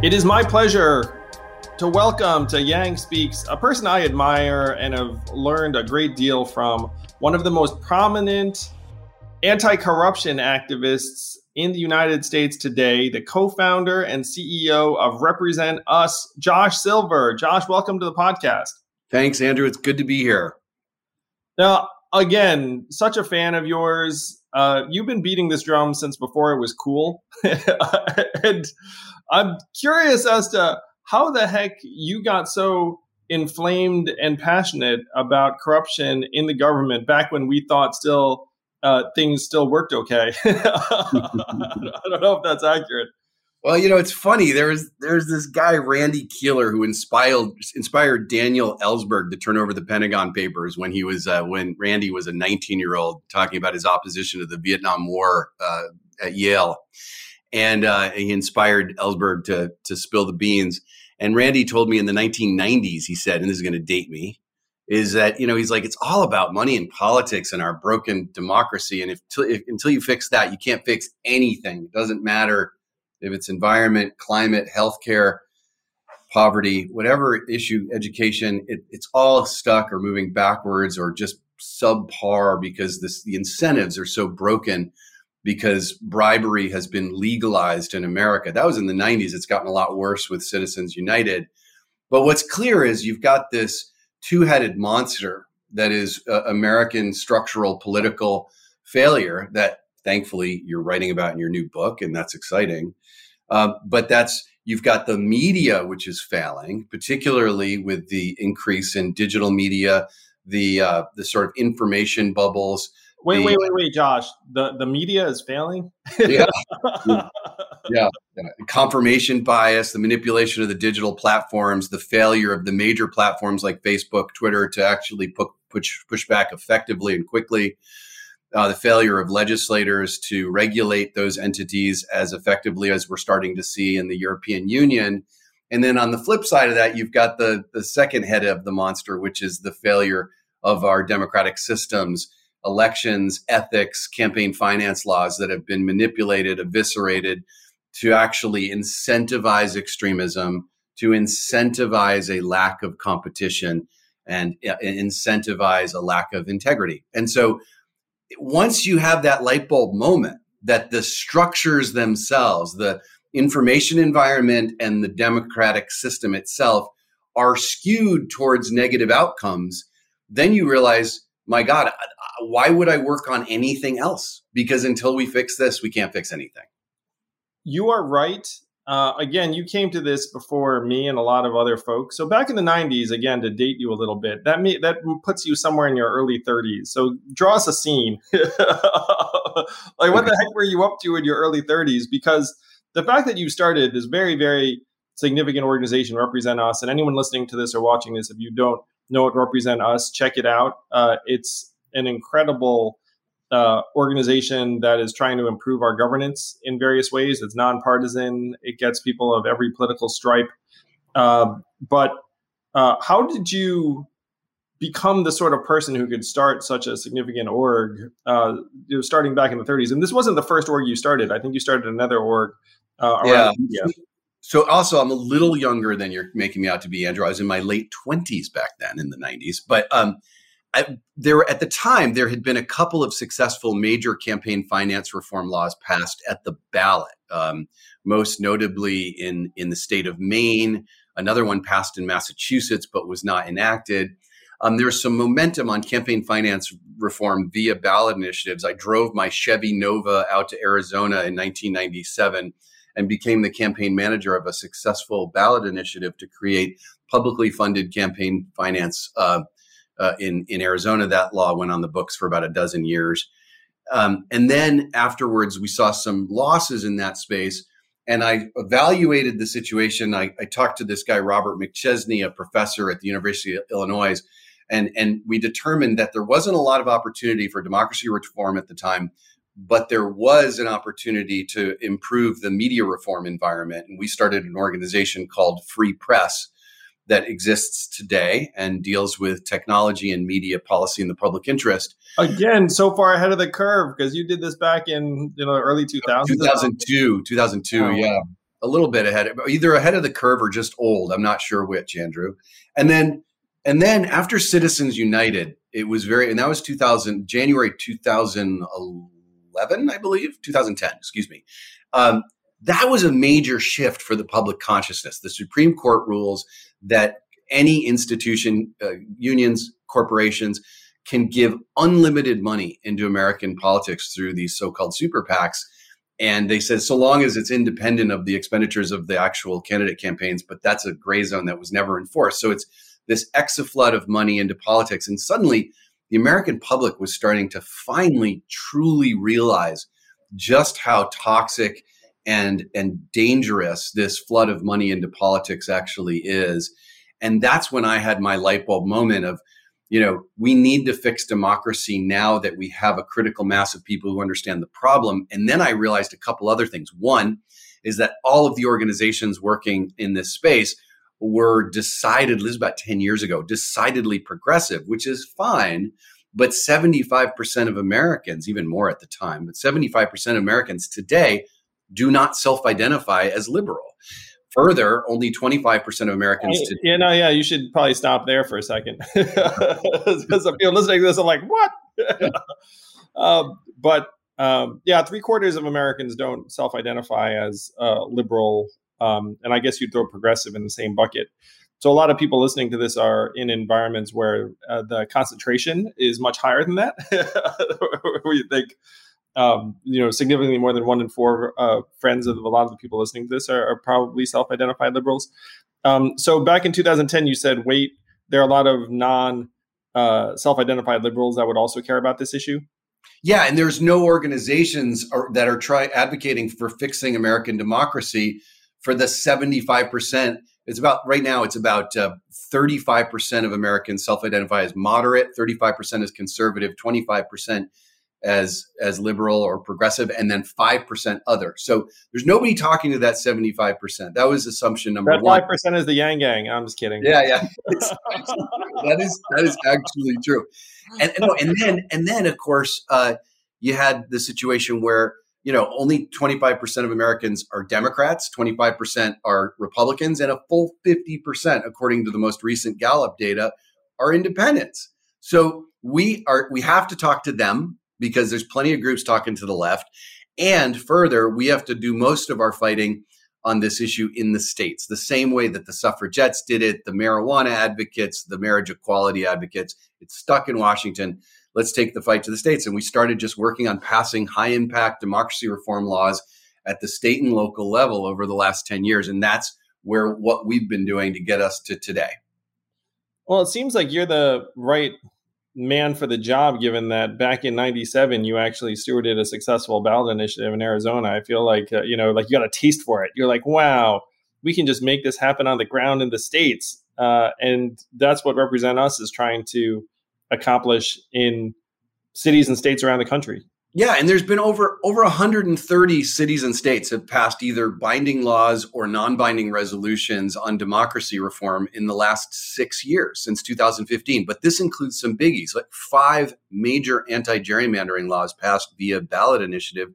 It is my pleasure to welcome to Yang Speaks a person I admire and have learned a great deal from, one of the most prominent anti corruption activists in the United States today, the co founder and CEO of Represent Us, Josh Silver. Josh, welcome to the podcast. Thanks, Andrew. It's good to be here. Now, again, such a fan of yours. Uh, you've been beating this drum since before it was cool. and I'm curious as to how the heck you got so inflamed and passionate about corruption in the government back when we thought still uh, things still worked okay. I don't know if that's accurate. Well, you know, it's funny. There's there's this guy Randy Kehler who inspired inspired Daniel Ellsberg to turn over the Pentagon Papers when he was uh, when Randy was a 19 year old talking about his opposition to the Vietnam War uh, at Yale, and uh, he inspired Ellsberg to to spill the beans. And Randy told me in the 1990s, he said, and this is going to date me, is that you know he's like it's all about money and politics and our broken democracy and if, if, until you fix that you can't fix anything it doesn't matter if it's environment climate healthcare poverty whatever issue education it, it's all stuck or moving backwards or just subpar because this, the incentives are so broken because bribery has been legalized in america. That was in the 90s it's gotten a lot worse with citizens united. But what's clear is you've got this two headed monster that is uh, American structural political failure that thankfully you're writing about in your new book, and that's exciting. Uh, but that's you've got the media which is failing, particularly with the increase in digital media, the uh, the sort of information bubbles. Wait, the, wait, wait, wait, Josh. The the media is failing. yeah, yeah, yeah. Confirmation bias, the manipulation of the digital platforms, the failure of the major platforms like Facebook, Twitter to actually put, push push back effectively and quickly. Uh, the failure of legislators to regulate those entities as effectively as we're starting to see in the European Union. And then on the flip side of that, you've got the, the second head of the monster, which is the failure of our democratic systems, elections, ethics, campaign finance laws that have been manipulated, eviscerated, to actually incentivize extremism, to incentivize a lack of competition, and uh, incentivize a lack of integrity. And so once you have that light bulb moment that the structures themselves, the information environment and the democratic system itself are skewed towards negative outcomes, then you realize, my God, why would I work on anything else? Because until we fix this, we can't fix anything you are right. Uh, again, you came to this before me and a lot of other folks. So back in the '90s, again to date you a little bit, that me, that puts you somewhere in your early 30s. So draw us a scene. like, what the heck were you up to in your early 30s? Because the fact that you started this very, very significant organization, Represent Us, and anyone listening to this or watching this, if you don't know what Represent Us, check it out. Uh, it's an incredible uh, organization that is trying to improve our governance in various ways. It's nonpartisan. It gets people of every political stripe. Uh, but uh, how did you become the sort of person who could start such a significant org? Uh, starting back in the 30s, and this wasn't the first org you started. I think you started another org uh, around yeah. so also I'm a little younger than you're making me out to be, Andrew. I was in my late 20s back then in the 90s. But um, I, there at the time there had been a couple of successful major campaign finance reform laws passed at the ballot. Um, most notably in in the state of Maine, another one passed in Massachusetts but was not enacted. Um, there's some momentum on campaign finance reform via ballot initiatives. I drove my Chevy Nova out to Arizona in 1997 and became the campaign manager of a successful ballot initiative to create publicly funded campaign finance uh, uh, in in Arizona. That law went on the books for about a dozen years, um, and then afterwards we saw some losses in that space. And I evaluated the situation. I, I talked to this guy Robert McChesney, a professor at the University of Illinois, and and we determined that there wasn't a lot of opportunity for democracy reform at the time but there was an opportunity to improve the media reform environment and we started an organization called free press that exists today and deals with technology and media policy in the public interest. Again, so far ahead of the curve because you did this back in you know early 2000s. 2002, 2002, oh. yeah. A little bit ahead, either ahead of the curve or just old. I'm not sure which, Andrew. And then and then after Citizens United, it was very and that was 2000 January 2011, I believe, 2010, excuse me. Um, that was a major shift for the public consciousness. The Supreme Court rules that any institution, uh, unions, corporations can give unlimited money into American politics through these so-called super PACs. And they said so long as it's independent of the expenditures of the actual candidate campaigns, but that's a gray zone that was never enforced. So it's this exaflood of money into politics. And suddenly the American public was starting to finally truly realize just how toxic and and dangerous this flood of money into politics actually is. And that's when i had my light bulb moment of you know we need to fix democracy now that we have a critical mass of people who understand the problem. And then i realized a couple other things. One is that all of the organizations working in this space were decided this is about 10 years ago decidedly progressive which is fine. But 75% of americans even more at the time but 75% of americans today do not self identify as liberal. Further, only 25% of Americans. Today- yeah, no, yeah, you should probably stop there for a second. Because you're listening to this, I'm like, what? um, but um, yeah, three quarters of Americans don't self identify as uh, liberal. Um, and I guess you'd throw progressive in the same bucket. So a lot of people listening to this are in environments where uh, the concentration is much higher than that. where you think um, you know, significantly more than one in four uh, friends of a lot of the people listening to this are, are probably self-identified liberals. Um, so back in 2010, you said, wait, there are a lot of non uh, self-identified liberals that would also care about this issue. Yeah, and there's no organizations are, that are try advocating for fixing American democracy for the 75 percent. It's about right now. It's about uh, 35 percent of Americans self-identify as moderate, 35 percent as conservative, 25 percent as as liberal or progressive and then 5% other. So there's nobody talking to that 75% that was assumption number that 5% one 5% is the yang gang i'm just kidding. Yeah yeah. That is that is actually true. And and, and then and then of course uh, you had the situation where you know only 25% of americans are democrats 25% are republicans and a full 50% according to the most recent gallup data are independents. So we are we have to talk to them because there's plenty of groups talking to the left. And further, we have to do most of our fighting on this issue in the states, the same way that the suffragettes did it, the marijuana advocates, the marriage equality advocates. It's stuck in Washington. Let's take the fight to the states. And we started just working on passing high impact democracy reform laws at the state and local level over the last 10 years. And that's where what we've been doing to get us to today. Well, it seems like you're the right man for the job, given that back in '97 you actually stewarded a successful ballot initiative in Arizona. I feel like uh, you know, like you got a taste for it. You're like, wow, we can just make this happen on the ground in the states, uh, and that's what represent us is trying to accomplish in cities and states around the country. Yeah, and there's been over over 130 cities and states have passed either binding laws or non-binding resolutions on democracy reform in the last 6 years since 2015. But this includes some biggies, like five major anti-gerrymandering laws passed via ballot initiative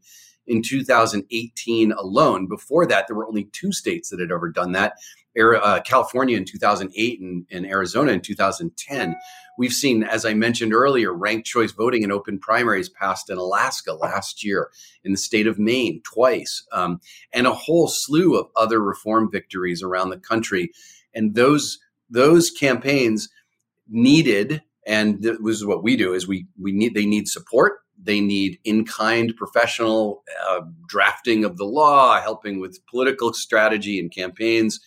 in 2018 alone. Before that, there were only two states that had ever done that uh, California in 2008 and, Arizona in 2010. We've seen, as I mentioned earlier, ranked choice voting and open primaries passed in Alaska last year, in the state of Maine twice, um, and a whole slew of other reform victories around the country. And those those campaigns needed, and this is what we do: is we we need they need support they need in kind professional uh, drafting of the law, helping with political strategy and campaigns,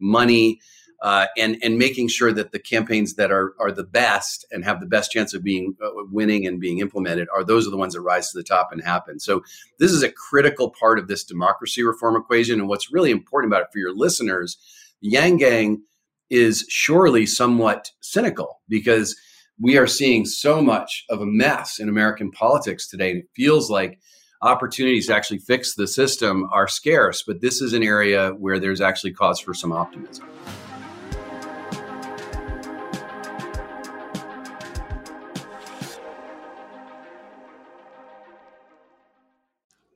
money, uh, and and making sure that the campaigns that are are the best and have the best chance of being uh, winning and being implemented are those are the ones that rise to the top and happen. So this is a critical part of this democracy reform equation. And what's really important about it for your listeners, Yang Gang is surely somewhat cynical because we are seeing so much of a mess in American politics today. It feels like opportunities to actually fix the system are scarce, but this is an area where there's actually cause for some optimism.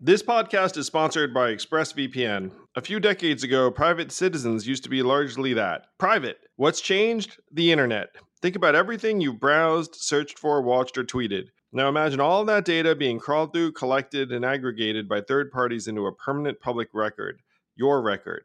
This podcast is sponsored by ExpressVPN. A few decades ago, private citizens used to be largely that private. What's changed? The internet. Think about everything you browsed, searched for, watched, or tweeted. Now imagine all that data being crawled through, collected, and aggregated by third parties into a permanent public record, your record.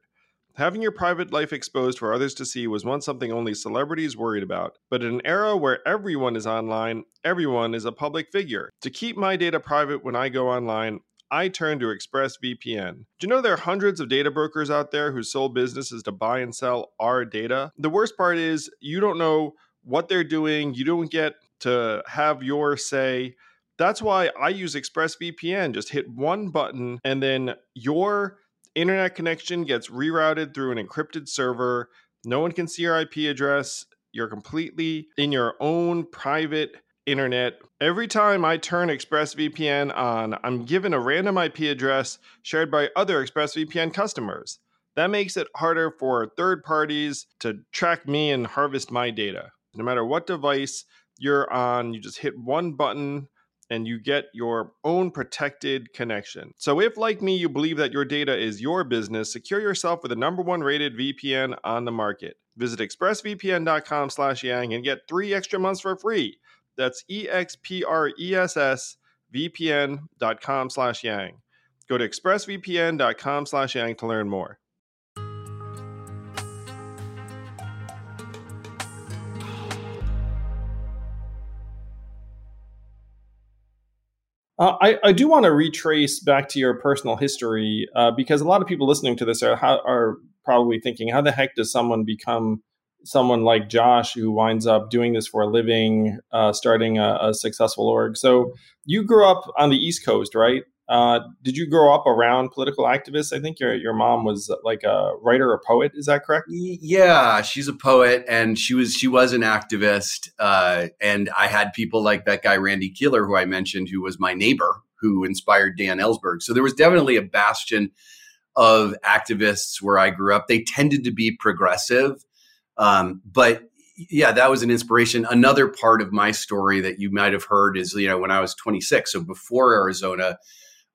Having your private life exposed for others to see was once something only celebrities worried about. But in an era where everyone is online, everyone is a public figure. To keep my data private when I go online, I turn to ExpressVPN. Do you know there are hundreds of data brokers out there whose sole business is to buy and sell our data? The worst part is you don't know what they're doing. You don't get to have your say. That's why I use ExpressVPN. Just hit one button and then your internet connection gets rerouted through an encrypted server. No one can see your IP address. You're completely in your own private internet. Every time I turn ExpressVPN on, I'm given a random IP address shared by other ExpressVPN customers. That makes it harder for third parties to track me and harvest my data. No matter what device you're on, you just hit one button and you get your own protected connection. So if like me you believe that your data is your business, secure yourself with the number one rated VPN on the market. Visit expressvpn.com slash yang and get three extra months for free. That's E-X-P-R-E-S-S vpn.com slash yang. Go to expressvpn.com slash yang to learn more. Uh, I, I do want to retrace back to your personal history uh, because a lot of people listening to this are, are probably thinking, how the heck does someone become someone like Josh who winds up doing this for a living, uh, starting a, a, successful org? So you grew up on the East Coast, right? Uh, did you grow up around political activists? I think your your mom was like a writer or poet. Is that correct? Yeah, she's a poet, and she was she was an activist. Uh, and I had people like that guy Randy Kehler, who I mentioned, who was my neighbor, who inspired Dan Ellsberg. So there was definitely a bastion of activists where I grew up. They tended to be progressive, um, but yeah, that was an inspiration. Another part of my story that you might have heard is you know when I was 26, so before Arizona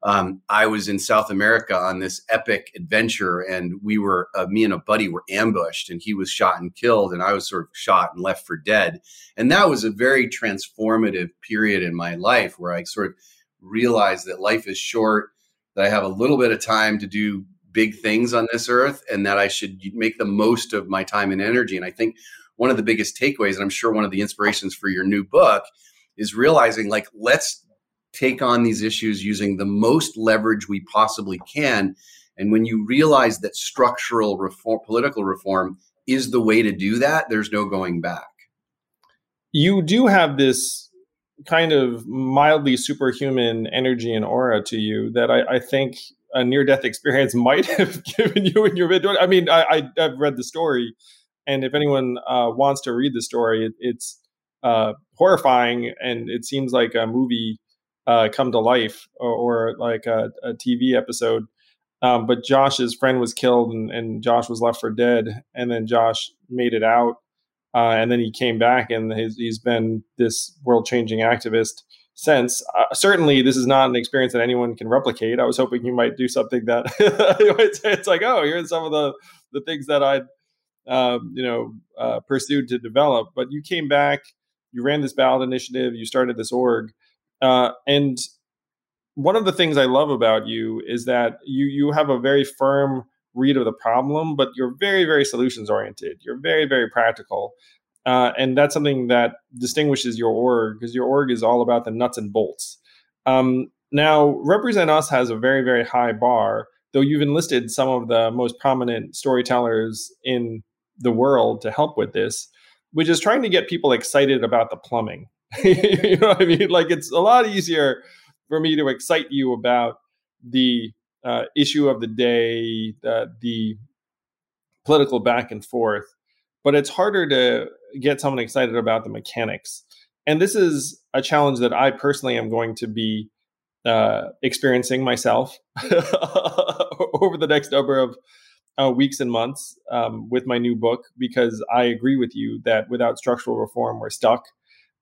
um, I was in South America on this epic adventure, and we were uh, me and a buddy were ambushed, and he was shot and killed, and I was sort of shot and left for dead. And that was a very transformative period in my life where I sort of realized that life is short, that I have a little bit of time to do big things on this earth, and that I should make the most of my time and energy. And I think one of the biggest takeaways, and I'm sure one of the inspirations for your new book, is realizing like let's take on these issues using the most leverage we possibly can. And when you realize that structural reform, political reform is the way to do that, there's no going back. You do have this kind of mildly superhuman energy and aura to you that I, I think a near death experience might have given you in your video. I mean, I, I, have read the story, and if anyone uh, wants to read the story, it, it's uh, horrifying and it seems like a movie uh, come to life or, or like a, a, TV episode. Um, but Josh's friend was killed and, and, Josh was left for dead. And then Josh made it out. Uh, and then he came back and his, he's been this world changing activist since. Uh, certainly, this is not an experience that anyone can replicate. I was hoping you might do something that it's, it's, like, oh, here's some of the the things that I'd um, you know uh, pursued to develop. But you came back, you ran this ballot initiative, you started this org, uh, and one of the things I love about you is that you you have a very firm read of the problem, but you're very very solutions oriented. You're very very practical. Uh, and that's something that distinguishes your org because your org is all about the nuts and bolts. Um, now, Represent Us has a very, very high bar, though you've enlisted some of the most prominent storytellers in the world to help with this, which is trying to get people excited about the plumbing. you know what I mean? Like, it's a lot easier for me to excite you about the uh, issue of the day, the, the political back and forth, but it's harder to get someone excited about the mechanics. And this is a challenge that I personally am going to be uh, experiencing myself over the next number of uh, weeks and months um, with my new book because I agree with you that without structural reform, we're stuck.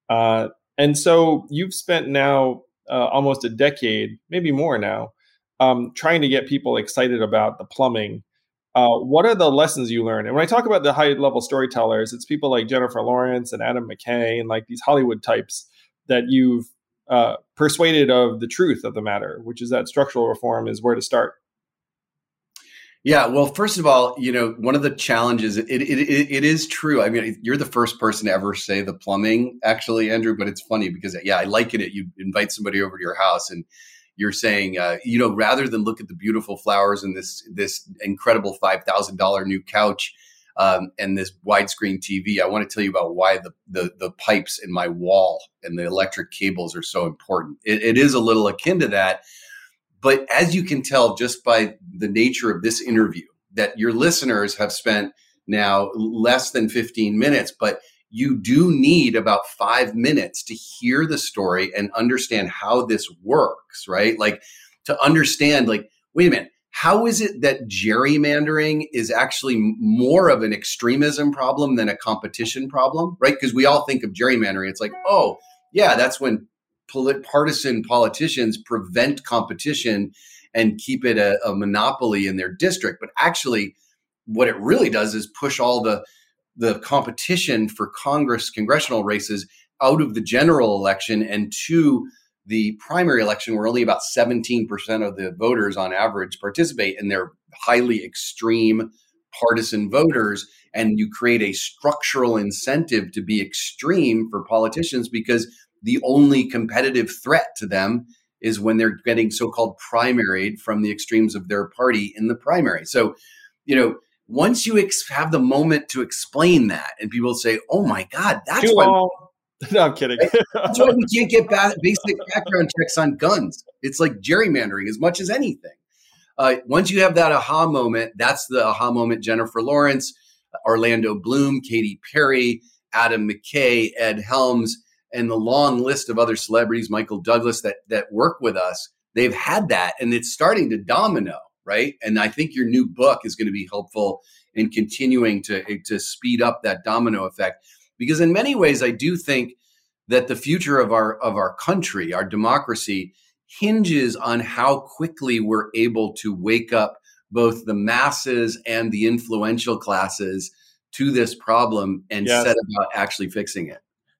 Uh, and so you've spent now uh, almost a decade, maybe more now, um, trying to get people excited about the plumbing uh, what are the lessons you learned? And when I talk about the high level storytellers, it's people like Jennifer Lawrence and Adam McKay and like these Hollywood types that you've uh, persuaded of the truth of the matter, which is that structural reform is where to start. Yeah, well, first of all, you know, one of the challenges it, it, it, it is true. I mean, you're the first person to ever say the plumbing, actually, Andrew. But it's funny because yeah, I liken it. You invite somebody over to your house, and you're saying, uh, you know, rather than look at the beautiful flowers and this this incredible five thousand dollar new couch um, and this widescreen TV, I want to tell you about why the, the, the pipes in my wall and the electric cables are so important. It, it is a little akin to that, but as you can tell just by the nature of this interview, that your listeners have spent now less than 15 minutes, but you do need about five minutes to hear the story and understand how this works, right? Like to understand, like, wait a minute, how is it that gerrymandering is actually more of an extremism problem than a competition problem, right? Because we all think of gerrymandering. It's like, oh, yeah, that's when polit- partisan politicians prevent competition and keep it a, a monopoly in their district. But actually, what it really does is push all the the competition for Congress congressional races out of the general election and to the primary election where only about 17% of the voters on average participate and they're highly extreme partisan voters and you create a structural incentive to be extreme for politicians because the only competitive threat to them is when they're getting so-called primaried from the extremes of their party in the primary so you know once you ex- have the moment to explain that, and people say, "Oh my God, that's Too why." No, I'm kidding. that's why we can't get ba- basic background checks on guns. It's like gerrymandering as much as anything. Uh, once you have that aha moment, that's the aha moment. Jennifer Lawrence, Orlando Bloom, Katy Perry, Adam McKay, Ed Helms, and the long list of other celebrities, Michael Douglas, that that work with us. They've had that, and it's starting to domino right? And I think your new book is going to be helpful in continuing to eh, to speed up that domino effect because in many ways I do think that the future of our of our country, our democracy hinges on how quickly we're able to wake up both the masses and the influential classes to this problem and yes. set about actually fixing it.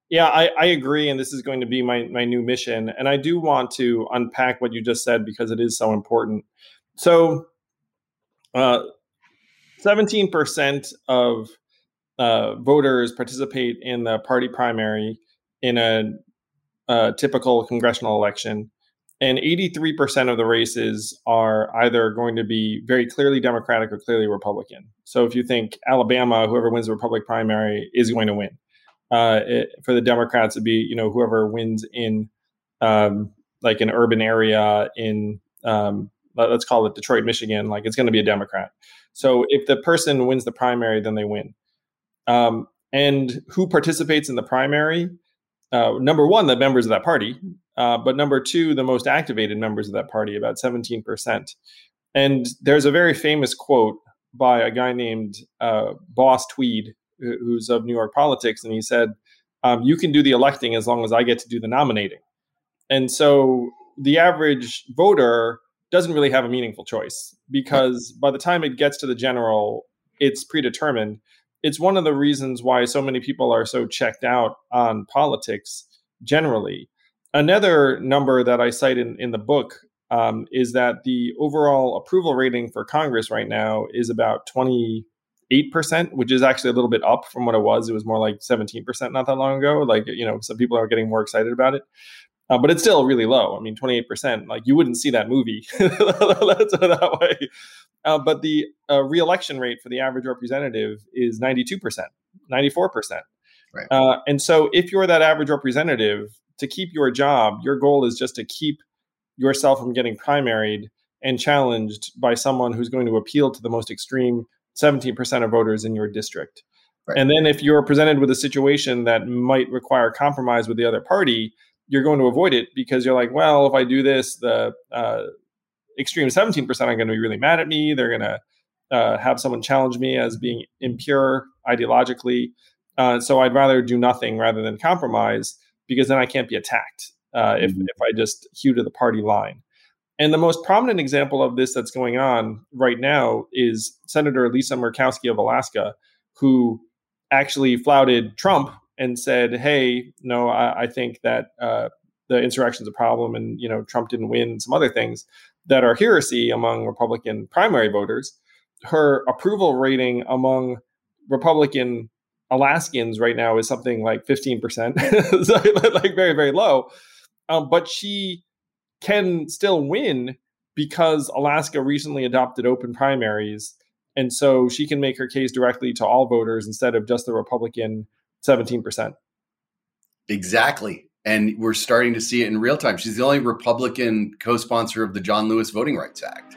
Yeah, I, I, agree. And this is going to be my, my new mission. And I do want to unpack what you just said because it is so important. So, uh, 17% of uh, voters participate in the party primary in a, a typical congressional election. And 83% of the races are either going to be very clearly Democratic or clearly Republican. So if you think Alabama, whoever wins the Republican primary is going to win. Uh, it, for the Democrats, it'd be you know whoever wins in um, like an urban area in um, let's call it Detroit, Michigan, like it's going to be a Democrat. So if the person wins the primary, then they win. Um, and who participates in the primary? Uh, number one, the members of that party, uh, but number two, the most activated members of that party, about 17%. And there's a very famous quote by a guy named uh, Boss Tweed, who's of New York politics, and he said, um, "You can do the electing as long as I get to do the nominating." And so the average voter doesn't really have a meaningful choice because by the time it gets to the general, it's predetermined. It's one of the reasons why so many people are so checked out on politics generally. Another number that I cite in, in the book um, is that the overall approval rating for Congress right now is about 28%, which is actually a little bit up from what it was. It was more like 17% not that long ago. Like, you know, some people are getting more excited about it. Uh, but it's still really low. I mean, 28%, like you wouldn't see that movie. Let's put that way. Uh, but the uh, reelection rate for the average representative is 92%, 94%. Right. Uh, and so if you're that average representative, to keep your job, your goal is just to keep yourself from getting primaried and challenged by someone who's going to appeal to the most extreme 17% of voters in your district. Right. And then if you're presented with a situation that might require compromise with the other party, you're going to avoid it because you're like, well, if I do this, the uh, extreme 17% are going to be really mad at me. They're going to uh, have someone challenge me as being impure ideologically. Uh, so I'd rather do nothing rather than compromise because then I can't be attacked uh, mm-hmm. if I just hew to the party line. And the most prominent example of this that's going on right now is Senator Lisa Murkowski of Alaska, who actually flouted Trump and said, "Hey, no, I, I think that uh, the insurrection is a problem, and you know Trump didn't win, some other things that are heresy among Republican primary voters." Her approval rating among Republican Alaskans right now is something like 15%, so, like very, very low. Um, but she can still win because Alaska recently adopted open primaries. And so she can make her case directly to all voters instead of just the Republican 17%. Exactly. And we're starting to see it in real time. She's the only Republican co sponsor of the John Lewis Voting Rights Act.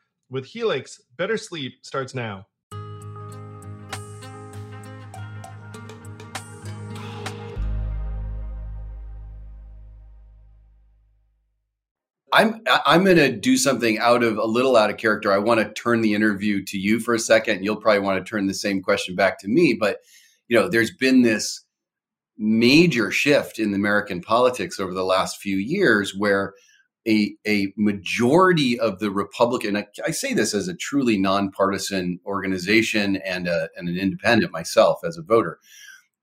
With Helix, better sleep starts now. I'm I'm going to do something out of a little out of character. I want to turn the interview to you for a second. You'll probably want to turn the same question back to me, but you know, there's been this major shift in American politics over the last few years where a, a majority of the Republican, I, I say this as a truly nonpartisan organization and, a, and an independent myself as a voter,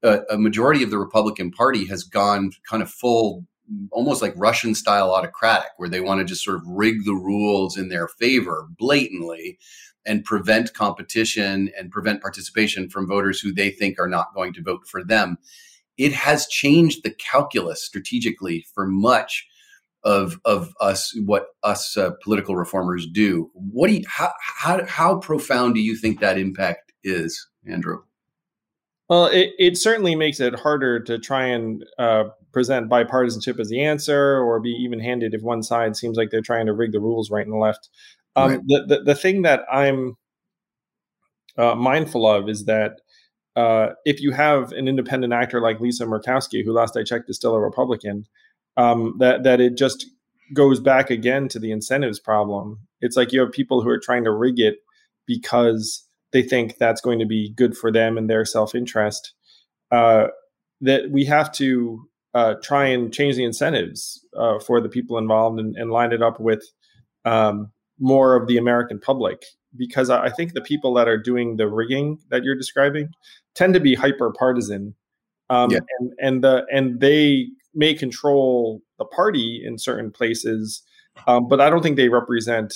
a, a majority of the Republican Party has gone kind of full, almost like Russian style autocratic, where they want to just sort of rig the rules in their favor blatantly and prevent competition and prevent participation from voters who they think are not going to vote for them. It has changed the calculus strategically for much of of us what us uh, political reformers do. What do you how, how how profound do you think that impact is, Andrew? Well, it, it certainly makes it harder to try and uh, present bipartisanship as the answer or be even handed if one side seems like they're trying to rig the rules right and left. Um, right. The, the, the thing that I'm uh, mindful of is that uh, if you have an independent actor like Lisa Murkowski, who last I checked is still a Republican, um, that that it just goes back again to the incentives problem. It's like you have people who are trying to rig it because they think that's going to be good for them and their self interest, uh, that we have to uh, try and change the incentives uh, for the people involved and, and line it up with um, more of the American public. Because I think the people that are doing the rigging that you're describing tend to be hyper partisan, um, yeah. and and the and they may control the party in certain places, um, but I don't think they represent,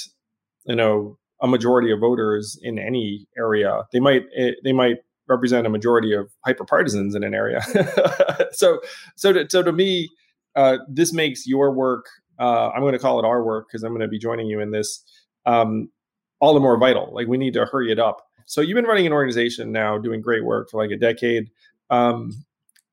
you know, a majority of voters in any area. They might eh, they might represent a majority of hyper partisans in an area. so so to, so to me, uh, this makes your work. Uh, I'm going to call it our work because I'm going to be joining you in this. Um, all the more vital. Like we need to hurry it up. So you've been running an organization now, doing great work for like a decade. Um,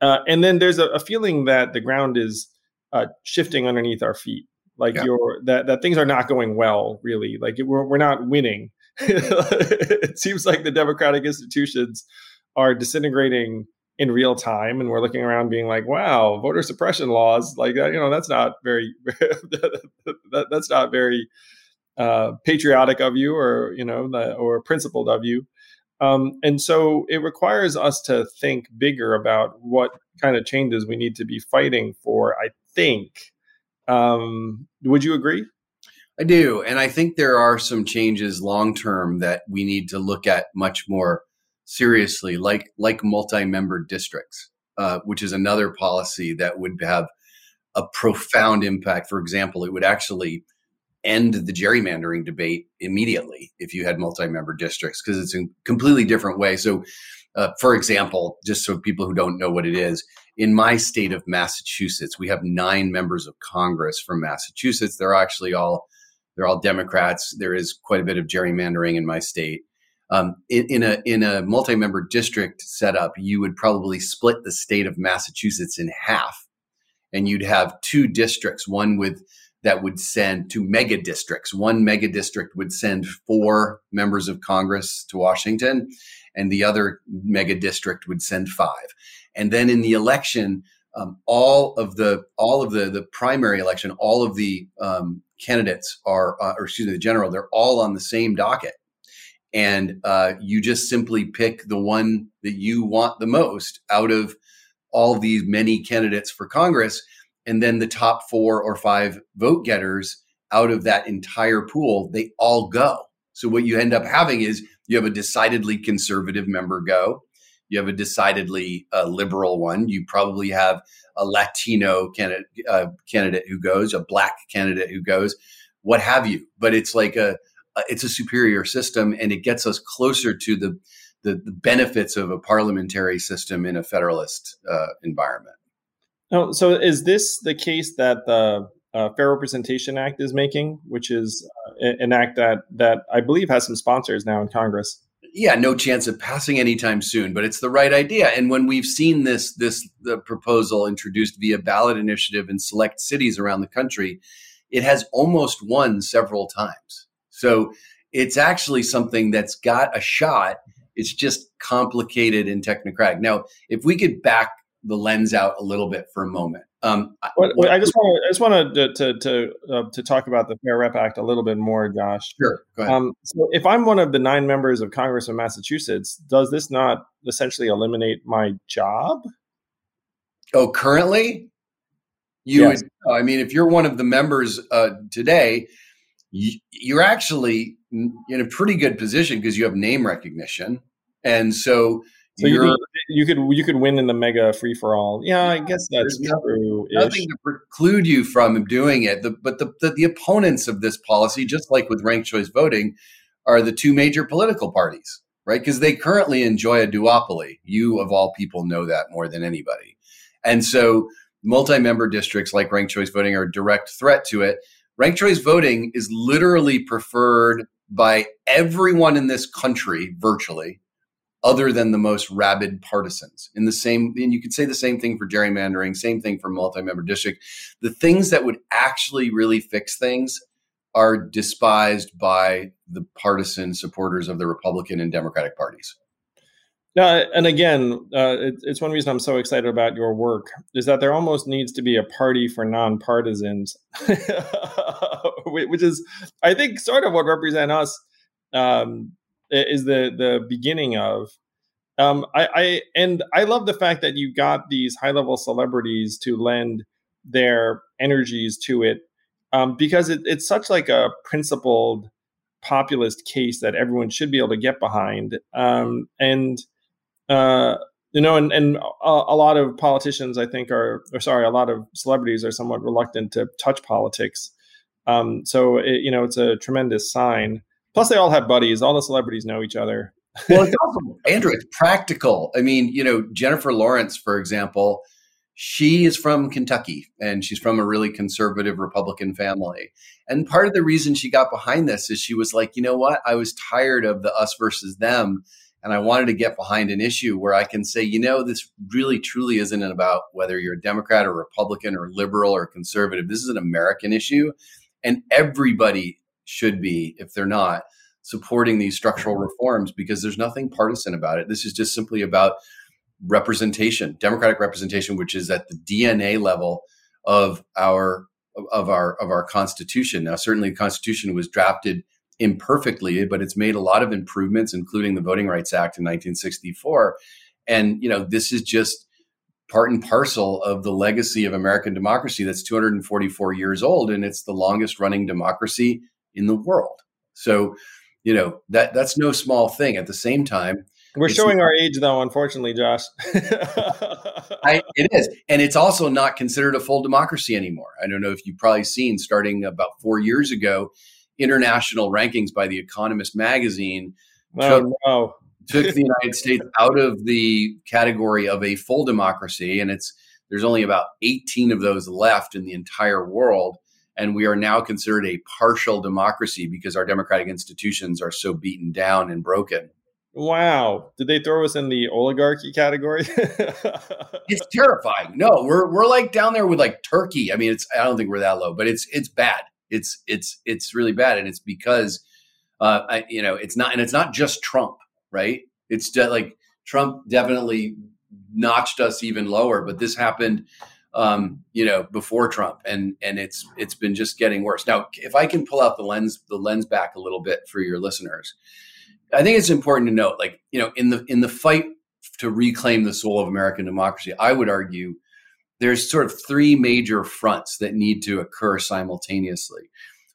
uh, and then there's a, a, feeling that the ground is uh, shifting underneath our feet. Like yeah. you're that that things are not going well really. Like we're, we're not winning. It seems like the democratic institutions are disintegrating in real time and we're looking around being like wow voter suppression laws. Like that, you know that's not very that, that's not very uh, patriotic of you or you know the, or principled of you um, and so it requires us to think bigger about what kind of changes we need to be fighting for i think um, would you agree? I do. And I think there are some changes long term that we need to look at much more seriously, like like multi-member districts, uh, which is another policy that would have a profound impact. For example, it would actually end the gerrymandering debate immediately if you had multi-member districts because it's a completely different way. So, uh, for example, just so people who don't know what it is, in my state of Massachusetts, we have nine members of Congress from Massachusetts. They're actually all they're all Democrats. There is quite a bit of gerrymandering in my state. Um, in, in, a in a multi-member district setup, you would probably split the state of Massachusetts in half, and you'd have two districts. One with that would send two mega districts. One mega district would send four members of Congress to Washington, and the other mega district would send five. And then in the election, um, all of the all of the the primary election, all of the um, candidates are, uh, or excuse me, the general, they're all on the same docket, and uh, you just simply pick the one that you want the most out of all these many candidates for Congress, and then the top four or five vote getters out of that entire pool, they all go. So what you end up having is you have a decidedly conservative member go you have a decidedly uh, liberal one. You probably have a Latino candidate, uh, candidate who goes, a black candidate who goes, what have you. But it's like a, a it's a superior system, and it gets us closer to the the, the benefits of a parliamentary system in a federalist uh, environment. Oh, so is this the case that the uh, Fair Representation Act is making, which is uh, an act that that I believe has some sponsors now in Congress? yeah, no chance of passing anytime soon, but it's the right idea. And when we've seen this this the proposal introduced via ballot initiative in select cities around the country, it has almost won several times. So it's actually something that's got a shot. It's just complicated and technocratic. Now, if we could back the lens out a little bit for a moment. Um, well, I just want to, I just wanted to to to, uh, to, talk about the Fair Rep Act a little bit more, Josh. Sure. Um, so, if I'm one of the nine members of Congress of Massachusetts, does this not essentially eliminate my job? Oh, currently, you yes. would. I mean, if you're one of the members uh, today, you, you're actually in a pretty good position because you have name recognition, and so so you could, you could you could win in the mega free for all. Yeah, I guess that's true. Nothing to preclude you from doing it. The, but the, the, the opponents of this policy, just like with ranked choice voting, are the two major political parties, right? Because they currently enjoy a duopoly. You of all people know that more than anybody, and so multi-member districts like ranked choice voting are a direct threat to it. Ranked choice voting is literally preferred by everyone in this country virtually other than the most rabid partisans. In the same, and you could say the same thing for gerrymandering, same thing for multi-member district. The things that would actually really fix things are despised by the partisan supporters of the Republican and Democratic parties. Yeah, and again, uh, it, it's one reason I'm so excited about your work is that there almost needs to be a party for nonpartisans, which is, I think, sort of what represent us um, is the the beginning of. Um, I, I and I love the fact that you got these high level celebrities to lend their energies to it um, because it, it's such like a principled populist case that everyone should be able to get behind. Um, and uh, you know, and and a, a, lot of politicians, I think, are or sorry, a lot of celebrities are somewhat reluctant to touch politics. Um, so it, you know, it's a tremendous sign. Plus, they all have buddies. All the celebrities know each other. well, it's also Andrew. It's practical. I mean, you know, Jennifer Lawrence, for example, she is from Kentucky and she's from a really conservative Republican family. And part of the reason she got behind this is she was like, you know what? I was tired of the us versus them and I wanted to get behind an issue where I can say, you know, this really truly isn't about whether you're a Democrat or Republican or liberal or conservative. This is an American issue. And everybody should be, if they're not, supporting these structural mm-hmm. reforms because there's nothing partisan about it. This is just simply about representation, democratic representation, which is at the DNA level of our of our of our constitution. Now, certainly, the Constitution was drafted imperfectly, but it's made a lot of improvements, including the Voting Rights Act in 1964. And you know, this is just part and parcel of the legacy of American democracy that's 244 years old, and it's the longest running democracy in the world. So, you know, that that's no small thing. At the same time, we're showing our age, though, unfortunately, Josh. I, it is. And it's also not considered a full democracy anymore. I don't know if you've probably seen starting about four years ago, international rankings by The Economist magazine oh, took, no. took the United States out of the category of a full democracy. And it's there's only about 18 of those left in the entire world. And we are now considered a partial democracy because our democratic institutions are so beaten down and broken. Wow. Did they throw us in the oligarchy category? it's terrifying. No, we're we're like down there with like Turkey. I mean, it's I don't think we're that low, but it's it's bad. It's it's it's really bad, and it's because uh, I, you know it's not and it's not just Trump, right? It's de- like Trump definitely notched us even lower, but this happened, um, you know, before Trump, and and it's it's been just getting worse. Now, if I can pull out the lens the lens back a little bit for your listeners, I think it's important to note, like you know, in the in the fight to reclaim the soul of American democracy, I would argue there's sort of three major fronts that need to occur simultaneously.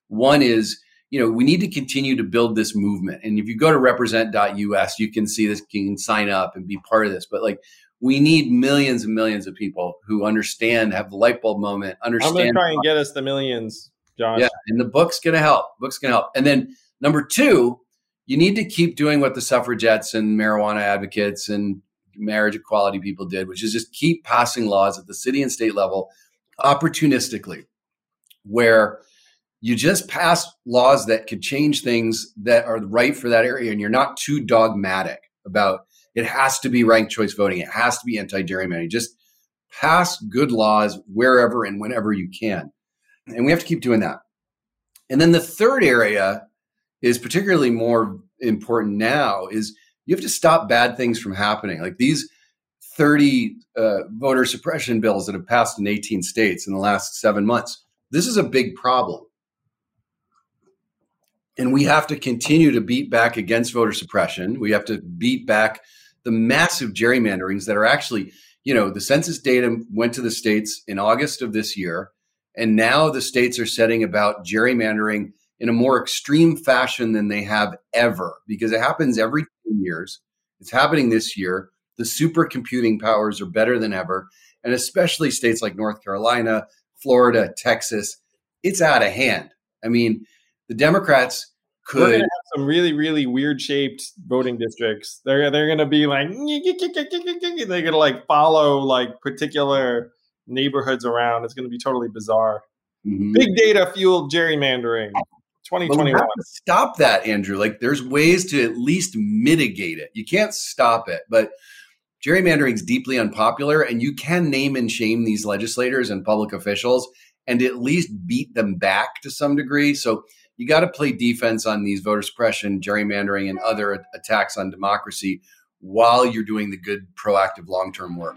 One is, you know, we need to continue to build this movement. And if you go to represent.us, you can see this, you can sign up and be part of this. But like, we need millions and millions of people who understand, have the light bulb moment, understand. I'm going to try and get us the millions, Josh. Yeah. And the book's going to help. Book's going to help. And then number two, you need to keep doing what the suffragettes and marijuana advocates and marriage equality people did, which is just keep passing laws at the city and state level opportunistically, where you just pass laws that could change things that are right for that area and you're not too dogmatic about it has to be ranked choice voting, it has to be anti gerrymandering. Just pass good laws wherever and whenever you can. And we have to keep doing that. And then the third area is particularly more important now is you have to stop bad things from happening. Like these 30 uh, voter suppression bills that have passed in 18 states in the last seven months. This is a big problem. And we have to continue to beat back against voter suppression. We have to beat back the massive gerrymanderings that are actually, you know, the census data went to the states in August of this year. And now the states are setting about gerrymandering in a more extreme fashion than they have ever because it happens every 10 years. It's happening this year. The supercomputing powers are better than ever. And especially states like North Carolina, Florida, Texas, it's out of hand. I mean, the Democrats could have some really, really weird shaped voting districts. They're they're gonna be like they're gonna like follow like particular neighborhoods around. It's gonna be totally bizarre. Mm-hmm. Big data fueled gerrymandering. 2021. stop that, Andrew. Like there's ways to at least mitigate it. You can't stop it, but gerrymandering is deeply unpopular and you can name and shame these legislators and public officials and at least beat them back to some degree. So you got to play defense on these voter suppression, gerrymandering, and other attacks on democracy while you're doing the good, proactive, long term work.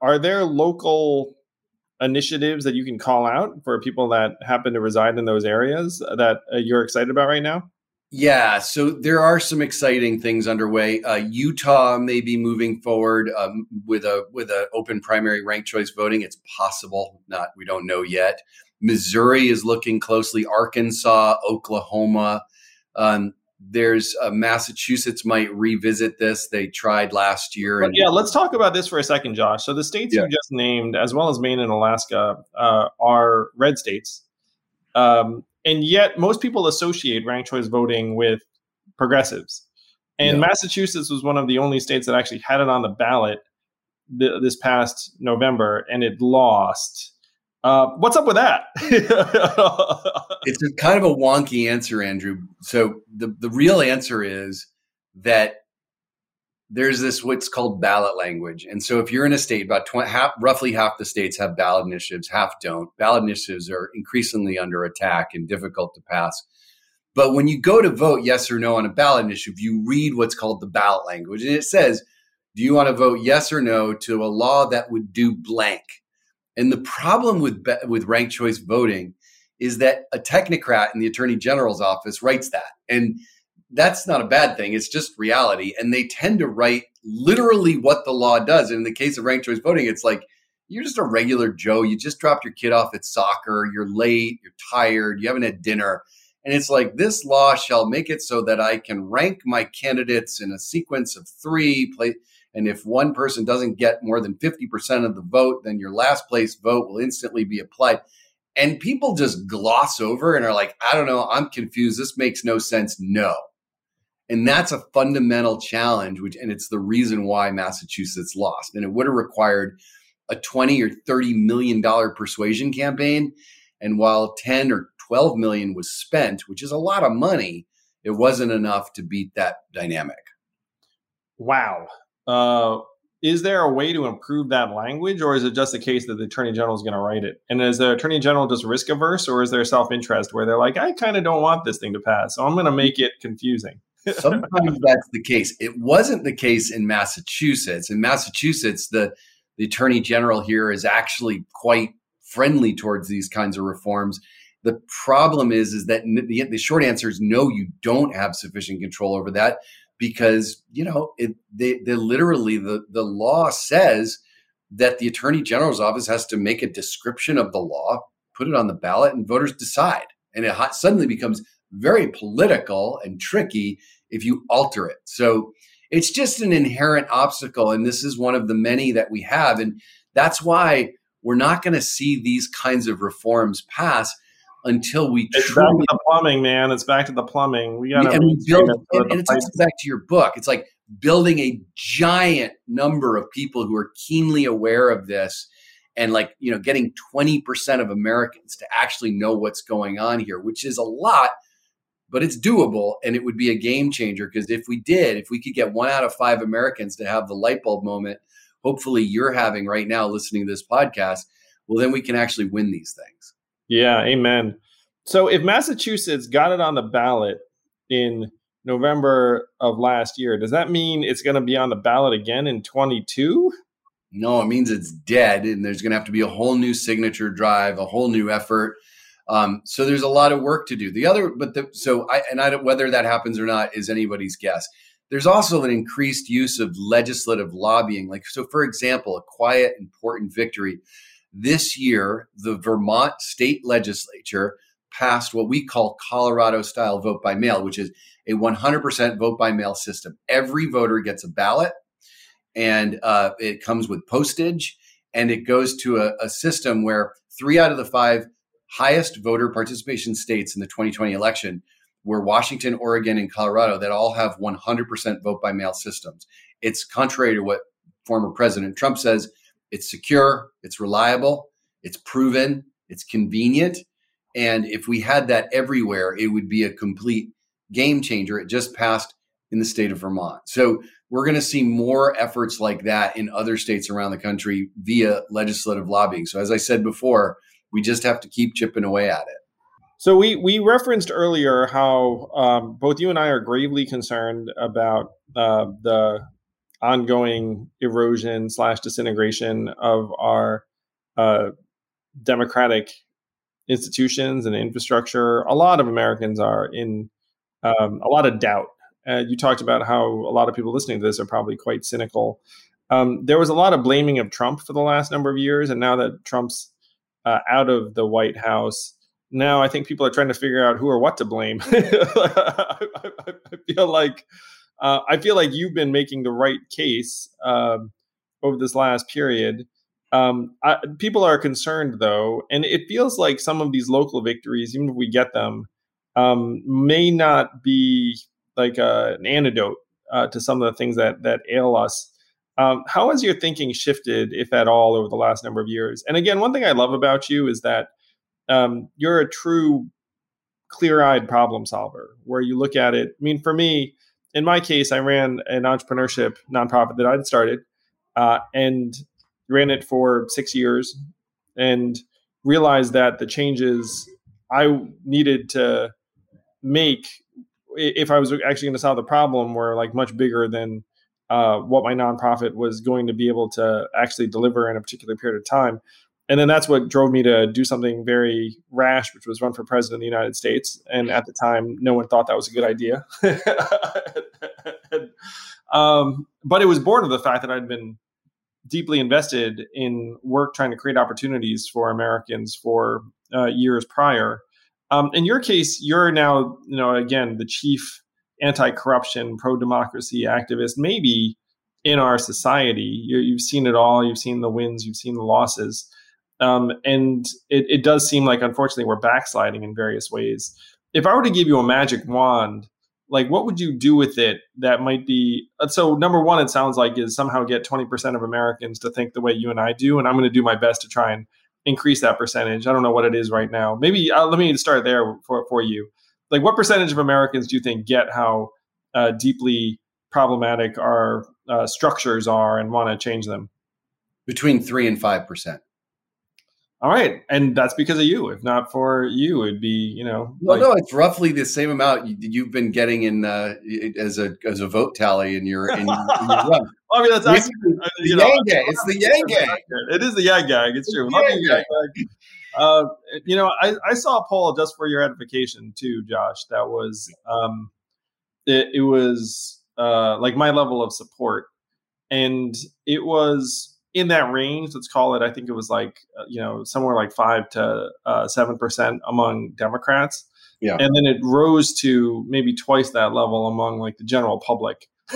Are there local initiatives that you can call out for people that happen to reside in those areas that uh, you're excited about right now? Yeah, so there are some exciting things underway. Uh, Utah may be moving forward um, with a with an open primary ranked choice voting. It's possible, not we don't know yet. Missouri is looking closely. Arkansas, Oklahoma. Um, there's uh, Massachusetts might revisit this. They tried last year. And- yeah, let's talk about this for a second, Josh. So the states yeah. you just named, as well as Maine and Alaska, uh, are red states. Um, and yet, most people associate ranked choice voting with progressives. And yeah. Massachusetts was one of the only states that actually had it on the ballot th- this past November, and it lost. Uh, what's up with that? it's a kind of a wonky answer, Andrew. So the the real answer is that there's this what's called ballot language, and so if you're in a state, about 20, half, roughly half the states have ballot initiatives, half don't. Ballot initiatives are increasingly under attack and difficult to pass. But when you go to vote yes or no on a ballot initiative, you read what's called the ballot language, and it says, "Do you want to vote yes or no to a law that would do blank?" And the problem with with ranked choice voting is that a technocrat in the attorney general's office writes that. And that's not a bad thing. It's just reality. And they tend to write literally what the law does. And in the case of ranked choice voting, it's like you're just a regular Joe. You just dropped your kid off at soccer. You're late. You're tired. You haven't had dinner. And it's like this law shall make it so that I can rank my candidates in a sequence of three. And if one person doesn't get more than 50% of the vote, then your last place vote will instantly be applied. And people just gloss over and are like, I don't know, I'm confused. This makes no sense. No. And that's a fundamental challenge, which and it's the reason why Massachusetts lost. And it would have required a 20 or 30 million dollar persuasion campaign. And while 10 or 12 million was spent, which is a lot of money, it wasn't enough to beat that dynamic. Wow. Uh, is there a way to improve that language, or is it just a case that the attorney general is going to write it? And is the attorney general just risk averse, or is there self interest where they're like, I kind of don't want this thing to pass, so I'm going to make it confusing? Sometimes that's the case. It wasn't the case in Massachusetts. In Massachusetts, the the attorney general here is actually quite friendly towards these kinds of reforms. The problem is, is that the, the short answer is no. You don't have sufficient control over that because you know it, they, they literally the the law says that the attorney general's office has to make a description of the law, put it on the ballot, and voters decide. And it suddenly becomes very political and tricky if you alter it. So it's just an inherent obstacle. And this is one of the many that we have. And that's why we're not going to see these kinds of reforms pass until we it's truly, back to the plumbing, man. It's back to the plumbing. We got to and, build, and, and it's back to your book. It's like building a giant number of people who are keenly aware of this and like you know getting 20% of americans to actually know what's going on here which is a lot but it's doable and it would be a game changer because if we did if we could get one out of five americans to have the light bulb moment hopefully you're having right now listening to this podcast well then we can actually win these things yeah, amen. So if Massachusetts got it on the ballot in November of last year, does that mean it's going to be on the ballot again in 22? No, it means it's dead, and there's going to have to be a whole new signature drive, a whole new effort. Um, so there's a lot of work to do. The other, but the, so I and I don't whether that happens or not is anybody's guess. There's also an increased use of legislative lobbying. Like so, for example, a quiet, important victory this year, the Vermont state legislature passed what we call Colorado style vote by mail, which is a 100% vote by mail system. Every voter gets a ballot and uh, it comes with postage and it goes to a, a system where three out of the five highest voter participation states in the 2020 election were Washington, Oregon, and Colorado that all have 100% vote by mail systems. It's contrary to what former President Trump says it's secure, it's reliable, it's proven, it's convenient. And if we had that everywhere, it would be a complete game changer. It just passed in the state of Vermont. So we're going to see more efforts like that in other states around the country via legislative lobbying. So as I said before, we just have to keep chipping away at it. So we we referenced earlier how um, both you and I are gravely concerned about uh, the ongoing erosion slash disintegration of our uh, democratic institutions and infrastructure. A lot of Americans are in um, a lot of doubt. Uh, you talked about how a lot of people listening to this are probably quite cynical. Um, there was a lot of blaming of Trump for the last number of years, and now that Trump's uh, out of the White House, now I think people are trying to figure out who or what to blame. I, I, I, feel like uh, I feel like you've been making the right case um, over this last period. Um, I, people are concerned though, and it feels like some of these local victories, even if we get them, um, may not be like uh, an antidote uh, to some of the things that that ail us. Um, how has your thinking shifted, if at all, over the last number of years? And again, one thing I love about you is that um, you're a true clear-eyed problem solver, where you look at it. I mean, for me, in my case, I ran an entrepreneurship nonprofit that I'd started, uh, and ran it for six years, and realized that the changes I needed to make if I was actually going to solve the problem were like much bigger than uh, what my nonprofit was going to be able to actually deliver in a particular period of time. And then that's what drove me to do something very rash, which was run for president of the United States. And at the time, no one thought that was a good idea. um, but it was born of the fact that I'd been deeply invested in work trying to create opportunities for Americans for uh, years prior. Um, in your case, you're now, you know, again, the chief anti-corruption, pro-democracy activist, maybe in our society. You, have seen it all. You've seen the wins. You've seen the losses, um, and it, it does seem like, unfortunately, we're backsliding in various ways. If I were to give you a magic wand, like what would you do with it that might be uh, so number one it sounds like is somehow get 20% of americans to think the way you and i do and i'm going to do my best to try and increase that percentage. I don't know what it is right now. Maybe uh, let me start there for, for you. Like, what percentage of Americans do you think get how uh, deeply problematic our uh, structures are and want to change them? Between three and five percent. All right, and that's because of you. If not for you, it'd be you know. Well, like, no, it's roughly the same amount you've been getting in uh, as a as a vote tally in your in, your, in your run. I mean, that's actually, you know, yang gang. It's the yang gang. It is the yang gang. It's true. Yang gang. Uh, you know, I, I saw a poll just for your edification too, Josh. That was um, it, it was uh, like my level of support, and it was in that range. Let's call it. I think it was like uh, you know somewhere like five to uh, seven percent among Democrats. Yeah, and then it rose to maybe twice that level among like the general public.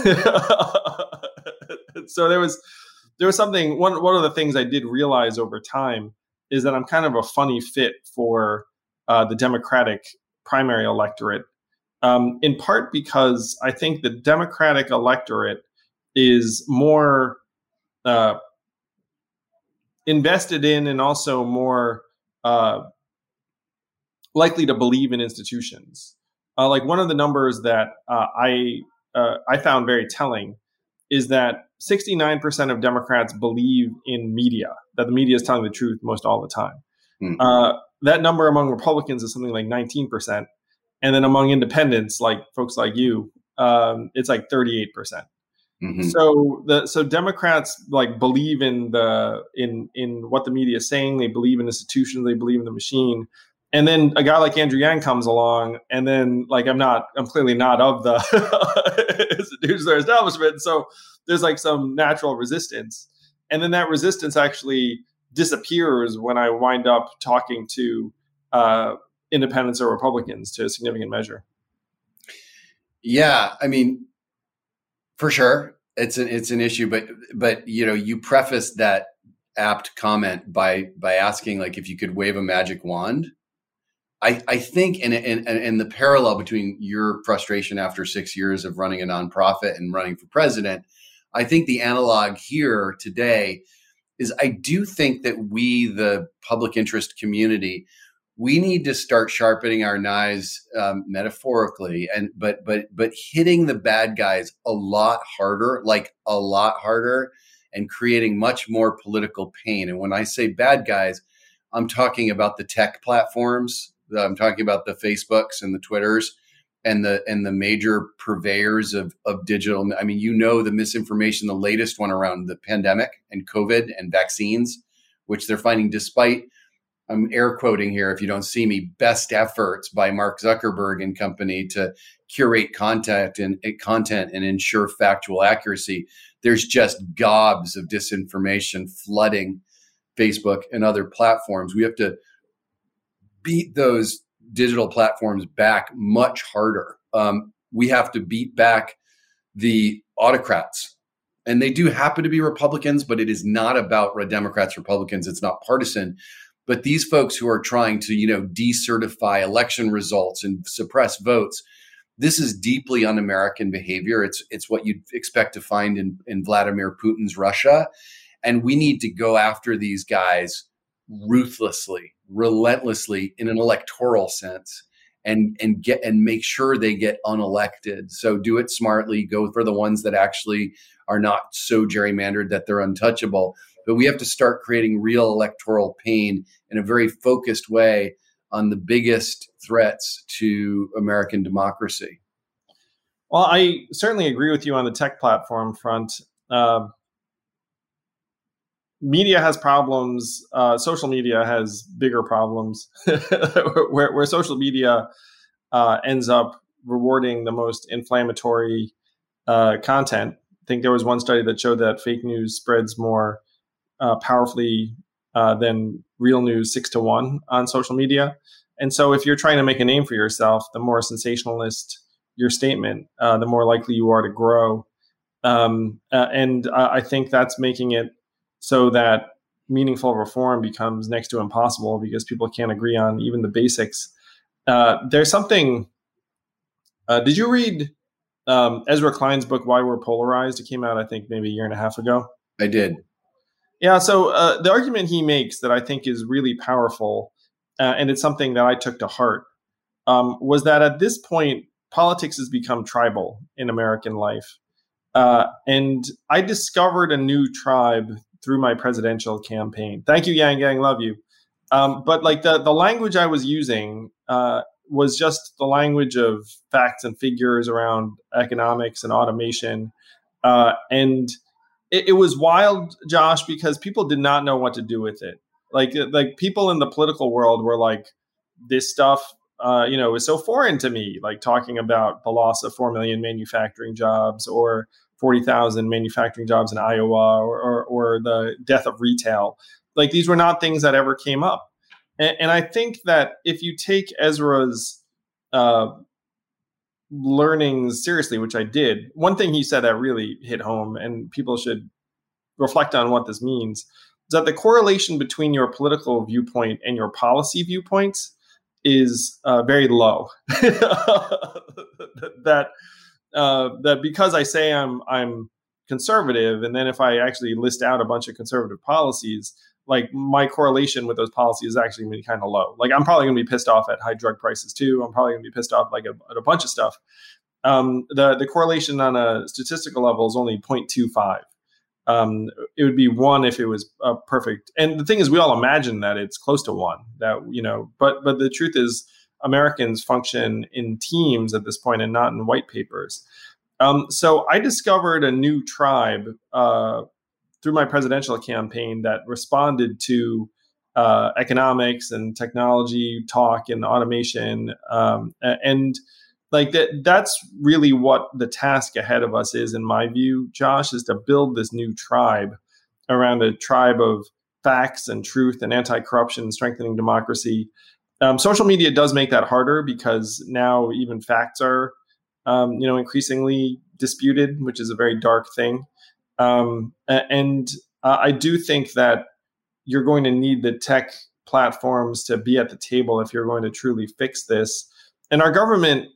so there was there was something one one of the things I did realize over time is that I'm kind of a funny fit for uh, the Democratic primary electorate, um, in part because I think the Democratic electorate is more uh, invested in and also more uh, likely to believe in institutions. Uh, like one of the numbers that uh, I uh, I found very telling is that 69% of Democrats believe in media, that the media is telling the truth most all the time. Mm-hmm. Uh, that number among Republicans is something like 19%. And then among independents, like folks like you, um, it's like 38%. Mm-hmm. So the so Democrats like believe in the in in what the media is saying. They believe in institutions. They believe in the machine and then a guy like Andrew Yang comes along, and then like I'm not, I'm clearly not of the institutions or establishment, so there's like some natural resistance, and then that resistance actually disappears when I wind up talking to uh, independents or Republicans to a significant measure. Yeah, I mean, for sure, it's an it's an issue, but but you know, you preface that apt comment by by asking like if you could wave a magic wand. I, I think, and, and, and the parallel between your frustration after six years of running a nonprofit and running for president, I think the analog here today is I do think that we, the public interest community, we need to start sharpening our knives um, metaphorically and but but but hitting the bad guys a lot harder like a lot harder and creating much more political pain. And when i say bad guys i'm talking about the tech platforms i'm talking about the facebooks and the twitters and the and the major purveyors of of digital i mean you know the misinformation the latest one around the pandemic and covid and vaccines which they're finding despite I'm air quoting here if you don't see me, best efforts by Mark Zuckerberg and company to curate content and content and ensure factual accuracy. There's just gobs of disinformation flooding Facebook and other platforms. We have to beat those digital platforms back much harder. Um, we have to beat back the autocrats. And they do happen to be Republicans, but it is not about Democrats, Republicans. It's not partisan. But these folks who are trying to, you know, decertify election results and suppress votes, this is deeply un-American behavior. It's it's what you'd expect to find in, in Vladimir Putin's Russia. And we need to go after these guys ruthlessly, relentlessly in an electoral sense and and get and make sure they get unelected. So do it smartly, go for the ones that actually are not so gerrymandered that they're untouchable but we have to start creating real electoral pain in a very focused way on the biggest threats to American democracy. Well, I certainly agree with you on the tech platform front. Uh, media has problems. Uh, social media has bigger problems, where, where, social media uh, ends up rewarding the most inflammatory uh, content. I think there was one study that showed that fake news spreads more uh, powerfully uh, than real news six to one on social media. And so, if you're trying to make a name for yourself, the more sensationalist your statement, uh, the more likely you are to grow. Um, uh, and I think that's making it so that meaningful reform becomes next to impossible because people can't agree on even the basics. Uh, there's something. Uh, did you read um, Ezra Klein's book "Why We're Polarized"? It came out, I think, maybe a year and a half ago. I did. Yeah. So uh, the argument he makes that I think is really powerful, uh, and it's something that I took to heart, um, was that at this point, politics has become tribal in American life. Uh, and I discovered a new tribe through my presidential campaign. Thank you, Yang Gang, Love you. Um, but like the, the language I was using uh, was just the language of facts and figures around economics and automation. Uh, and it, it was wild, Josh, because people did not know what to do with it. Like like people in the political world were like, this stuff uh, you know, is so foreign to me, like talking about the loss of 4 million manufacturing jobs or 40,000 manufacturing jobs in Iowa or, or, or, the death of retail. Like these were not things that ever came up. And, and I think that if you take Ezra's uh, learnings seriously, which I did, one thing he said that really hit home, and people should reflect on what this means, is that the correlation between your political viewpoint and your policy viewpoints is uh, very low. that uh, that because I say I'm I'm conservative, and then if I actually list out a bunch of conservative policies, like my correlation with those policies is actually going to be kind of low. Like I'm probably going to be pissed off at high drug prices too. I'm probably going to be pissed off like a, at a bunch of stuff. Um, the the correlation on a statistical level is only 0.25. Um, it would be one if it was perfect. And the thing is, we all imagine that it's close to one. That you know, but but the truth is, Americans function in teams at this point and not in white papers. Um, so I discovered a new tribe uh, through my presidential campaign that responded to uh, economics and technology talk and automation um, and like that that's really what the task ahead of us is in my view josh is to build this new tribe around a tribe of facts and truth and anti-corruption strengthening democracy. Um, social media does make that harder because now even facts are um, you know increasingly disputed which is a very dark thing um, and uh, I do think that you're going to need the tech platforms to be at the table if you're going to truly fix this. And our government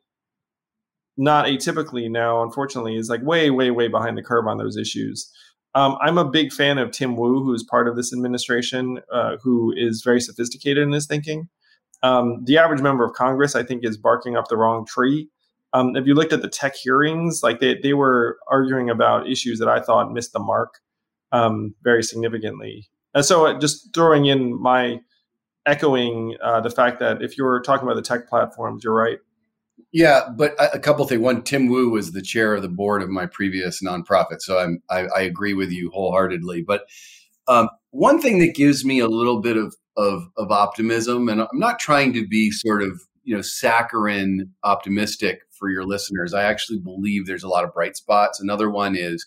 not atypically now, unfortunately, is like way, way, way behind the curve on those issues. Um, I'm a big fan of Tim Wu, who is part of this administration, uh, who is very sophisticated in his thinking. Um, the average member of Congress, I think, is barking up the wrong tree. Um, if you looked at the tech hearings, like they, they were arguing about issues that I thought missed the mark um, very significantly. And so, uh, just throwing in my echoing uh, the fact that if you're talking about the tech platforms, you're right. Yeah, but a, couple of things. One, Tim Wu was the chair of the board of my previous nonprofit, so I'm I, I agree with you wholeheartedly. But um, one thing that gives me a little bit of, of of optimism, and I'm not trying to be sort of you know saccharine optimistic for your listeners. I actually believe there's a lot of bright spots. Another one is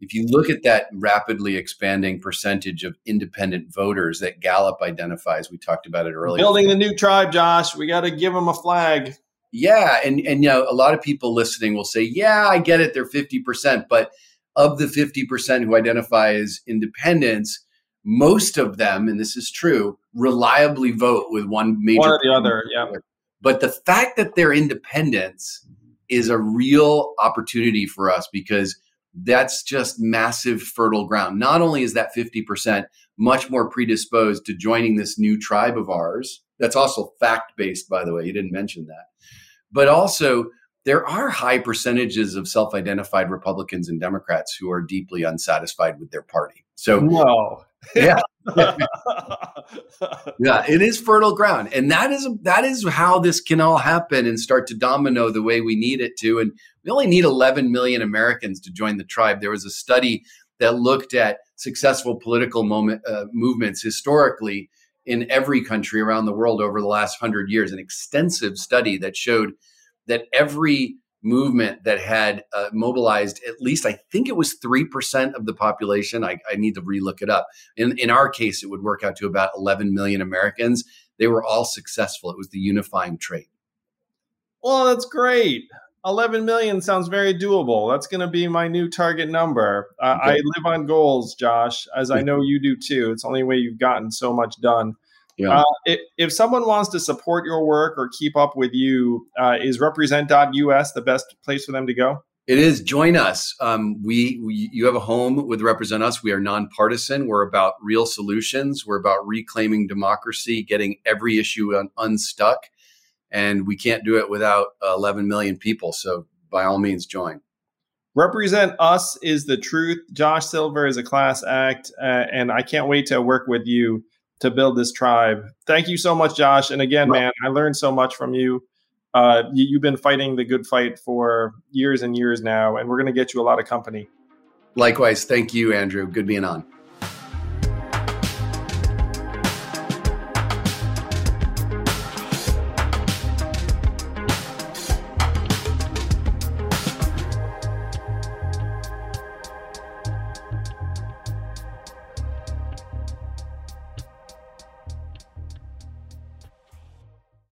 if you look at that rapidly expanding percentage of independent voters that Gallup identifies, we talked about it earlier. Building the new tribe, Josh. We got to give them a flag. Yeah, and and you know, a lot of people listening will say, "Yeah, I get it. They're fifty percent," but of the fifty percent who identify as independents, most of them, and this is true, reliably vote with one major one or the other. Yeah. But the fact that they're independents is a real opportunity for us because that's just massive fertile ground. Not only is that 50% much more predisposed to joining this new tribe of ours, that's also fact based, by the way, you didn't mention that, but also there are high percentages of self identified Republicans and Democrats who are deeply unsatisfied with their party. So, no. yeah. yeah, it is fertile ground, and that is that is how this can all happen and start to domino the way we need it to. And we only need 11 million Americans to join the tribe. There was a study that looked at successful political moment, uh, movements historically in every country around the world over the last hundred years. An extensive study that showed that every movement that had uh, mobilized at least, I think it was 3% of the population. I, I need to relook it up. In, in our case, it would work out to about 11 million Americans. They were all successful. It was the unifying trait. Well, that's great. 11 million sounds very doable. That's going to be my new target number. Uh, okay. I live on goals, Josh, as I know you do too. It's the only way you've gotten so much done. Yeah. Uh, if, if, someone wants to support your work or keep up with you, uh, is represent.us the best place for them to go? It is. Join us. Um, we, we, you have a home with Represent Us. We are nonpartisan. We're about real solutions. We're about reclaiming democracy, getting every issue un- unstuck, and we can't do it without 11 million people. So, by all means, join. Represent Us is the truth. Josh Silver is a class act, uh, and I can't wait to work with you to build this tribe. Thank you so much, Josh. And again, man, I learned so much from you. Uh, you have been fighting the good fight for years and years now, and we're going to get you a lot of company. Likewise. Thank you, Andrew. Good being on.